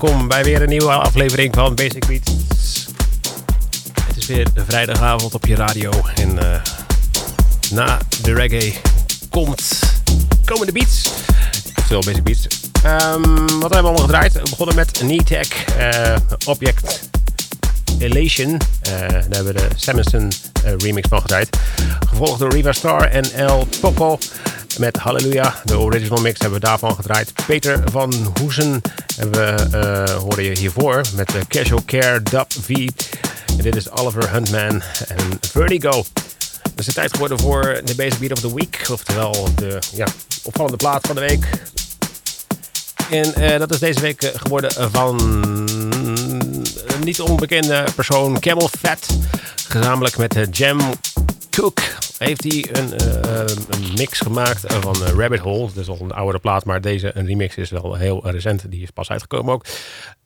Welkom bij weer een nieuwe aflevering van Basic Beats. Het is weer een vrijdagavond op je radio en uh, na de reggae komt komende beats. Veel Basic Beats. Um, wat hebben we allemaal gedraaid? We begonnen met Tech uh, Object Elation. Uh, daar hebben we de Samuelson remix van gedraaid. Gevolgd door Riva Star en El Poco met Hallelujah. De original mix hebben we daarvan gedraaid. Peter van Hoesen hebben we, uh, hoorde je hiervoor met de Casual Care Dub V. En dit is Oliver Huntman en Vertigo. Het is de tijd geworden voor de Basic Beat of the Week. Oftewel de ja, opvallende plaat van de week. En uh, dat is deze week eh, geworden van een niet onbekende persoon, Camel Fat. Gezamenlijk met Jam Cook heeft hij een, uh, een mix gemaakt van uh, Rabbit Hole. Dat is al een oudere plaat, maar deze een remix is wel heel recent. Die is pas uitgekomen ook.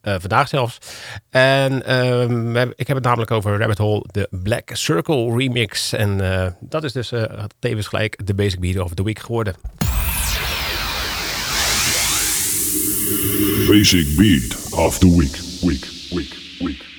Vandaag zelfs. En ehm, ik heb het namelijk over Rabbit Hole, de Black Circle remix. En dat is dus tevens gelijk de Basic Beat of the Week geworden. Basic Beat of the Week, week, week, week.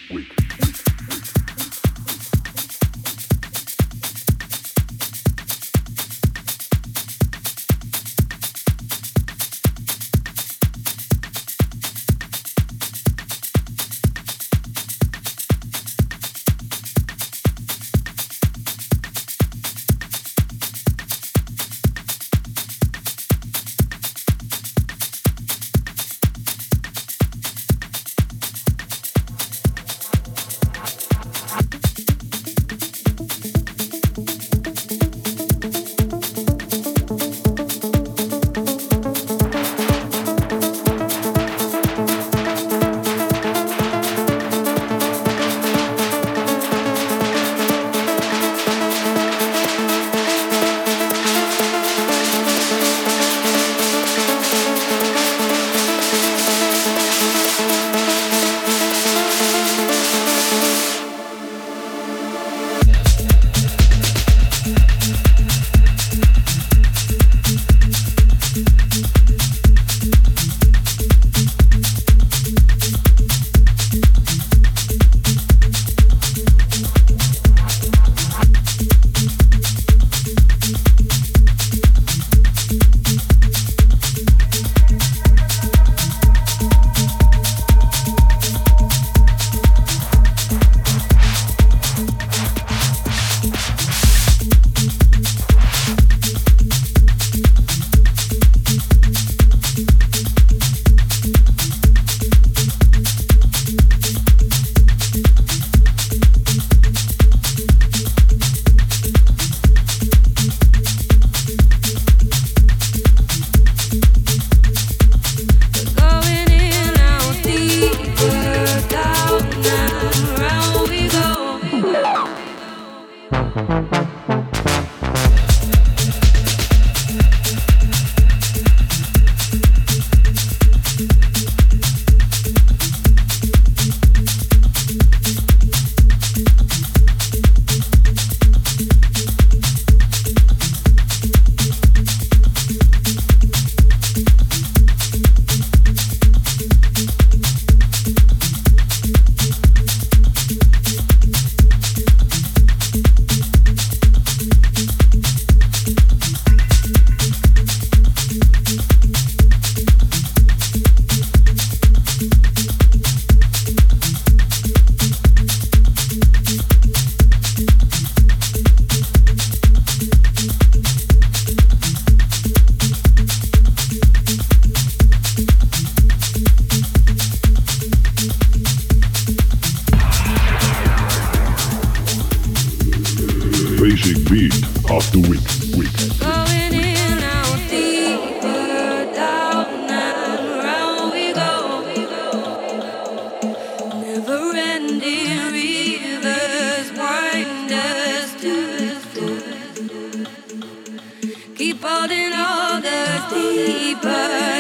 keep holding all the deeper.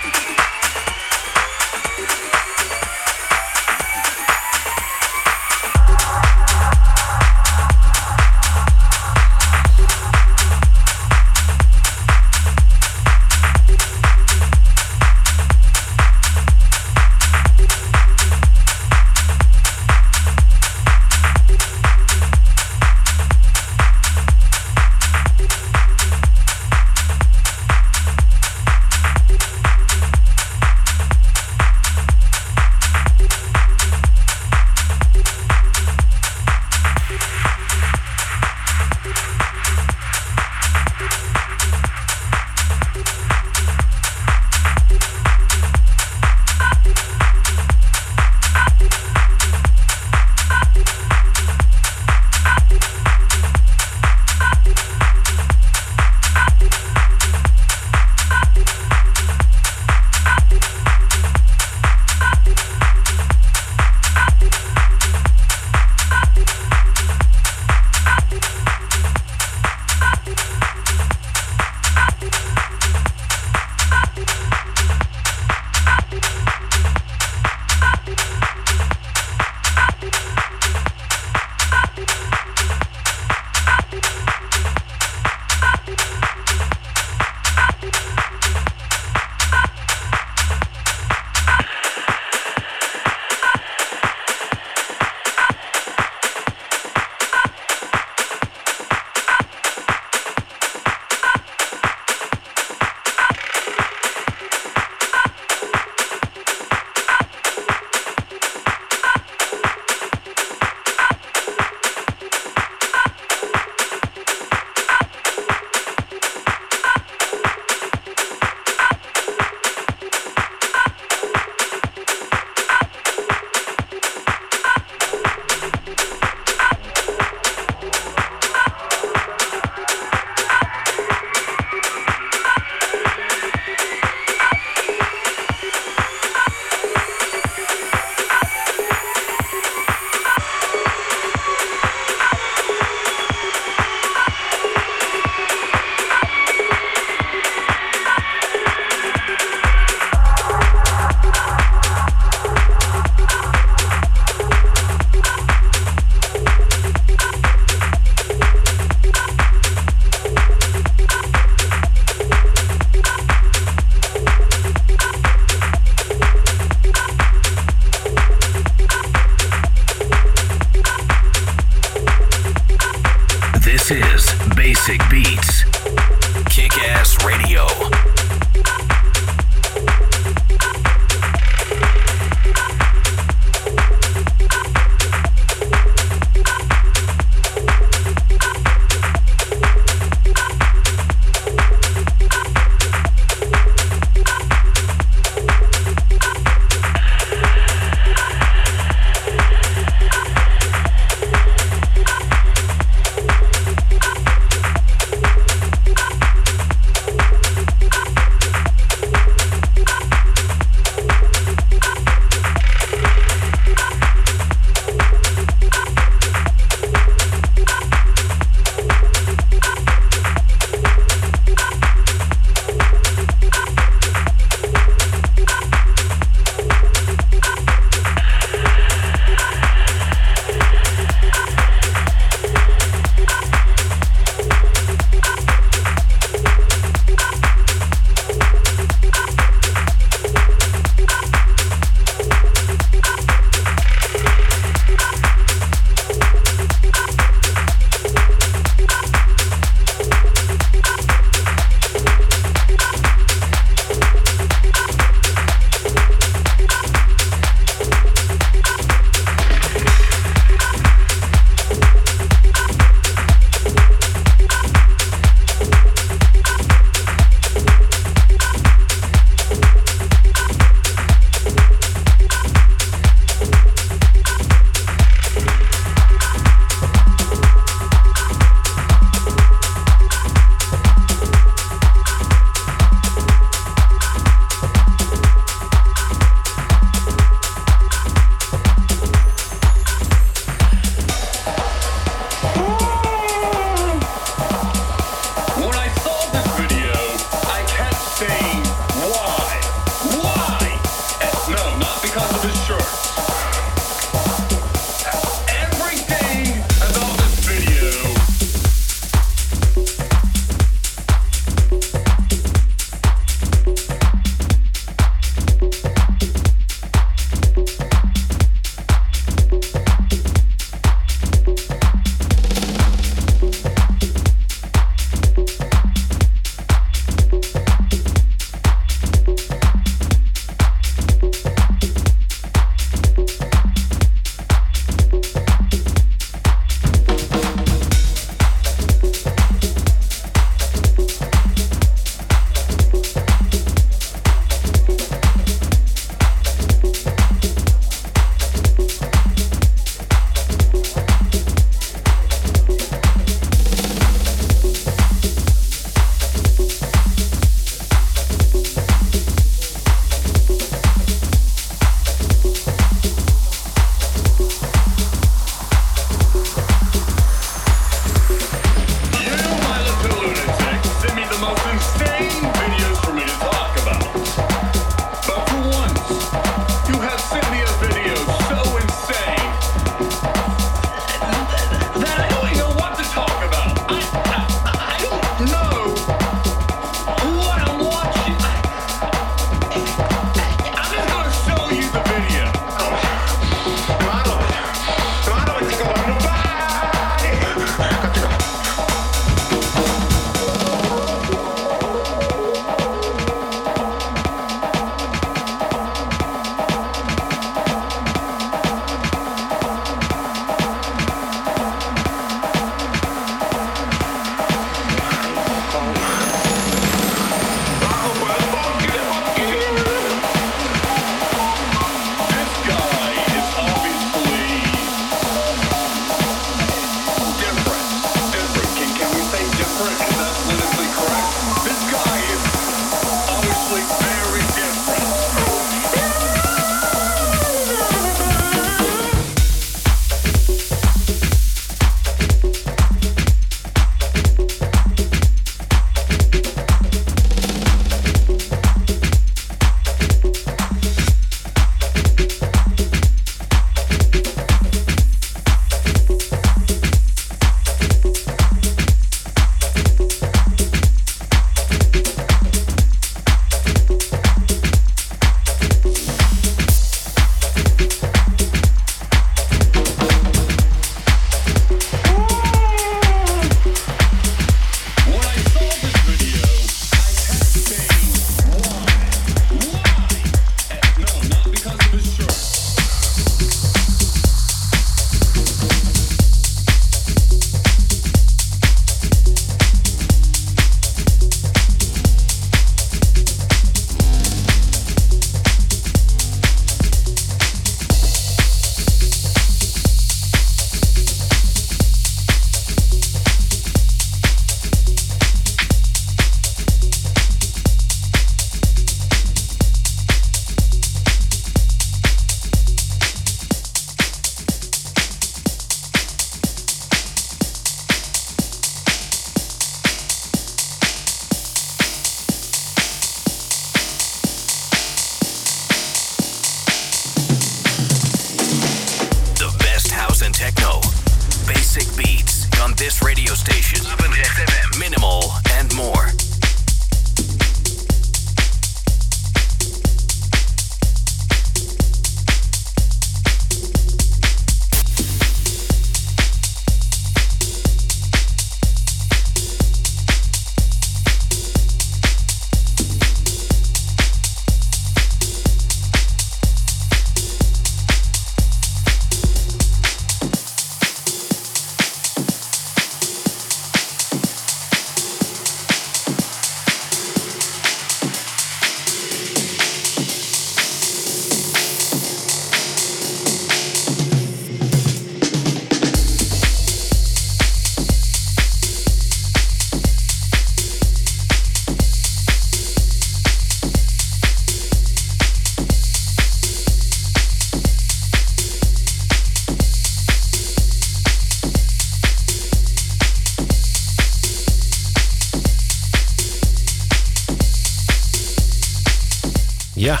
Ja.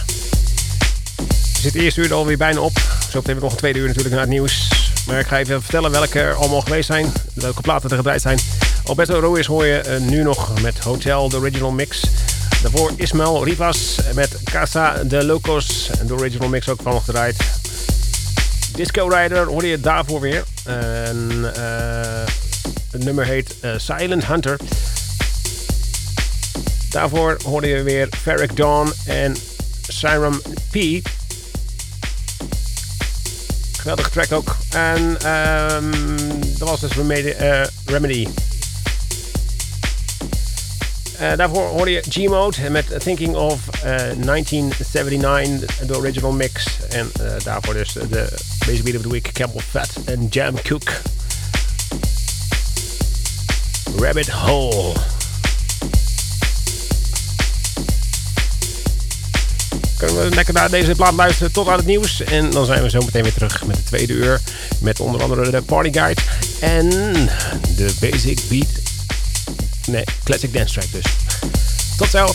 We zitten eerste uur alweer bijna op. Zo heb ik nog een tweede uur natuurlijk naar het nieuws. Maar ik ga even vertellen welke er allemaal geweest zijn. Welke platen er gedraaid zijn. Alberto Ruiz hoor je eh, nu nog met Hotel, de original mix. Daarvoor Ismael Rivas met Casa de Locos. De original mix ook van nog gedraaid. Disco Rider hoorde je daarvoor weer. En, uh, het nummer heet uh, Silent Hunter. Daarvoor hoorde je weer Ferric Dawn en Siram P. Geweldige track ook. En um, dat was dus Remedy. Uh, Remedy. Uh, daarvoor hoorde je G-Mode met Thinking of uh, 1979, de original mix. En daarvoor dus de Basic Beat of the Week, Camel Fat en Jam Cook. Rabbit Hole. Kunnen we lekker naar deze plaat luisteren tot aan het nieuws. En dan zijn we zo meteen weer terug met de tweede uur. Met onder andere de Party Guide en de Basic Beat. Nee, Classic Dance Track dus. Tot zo!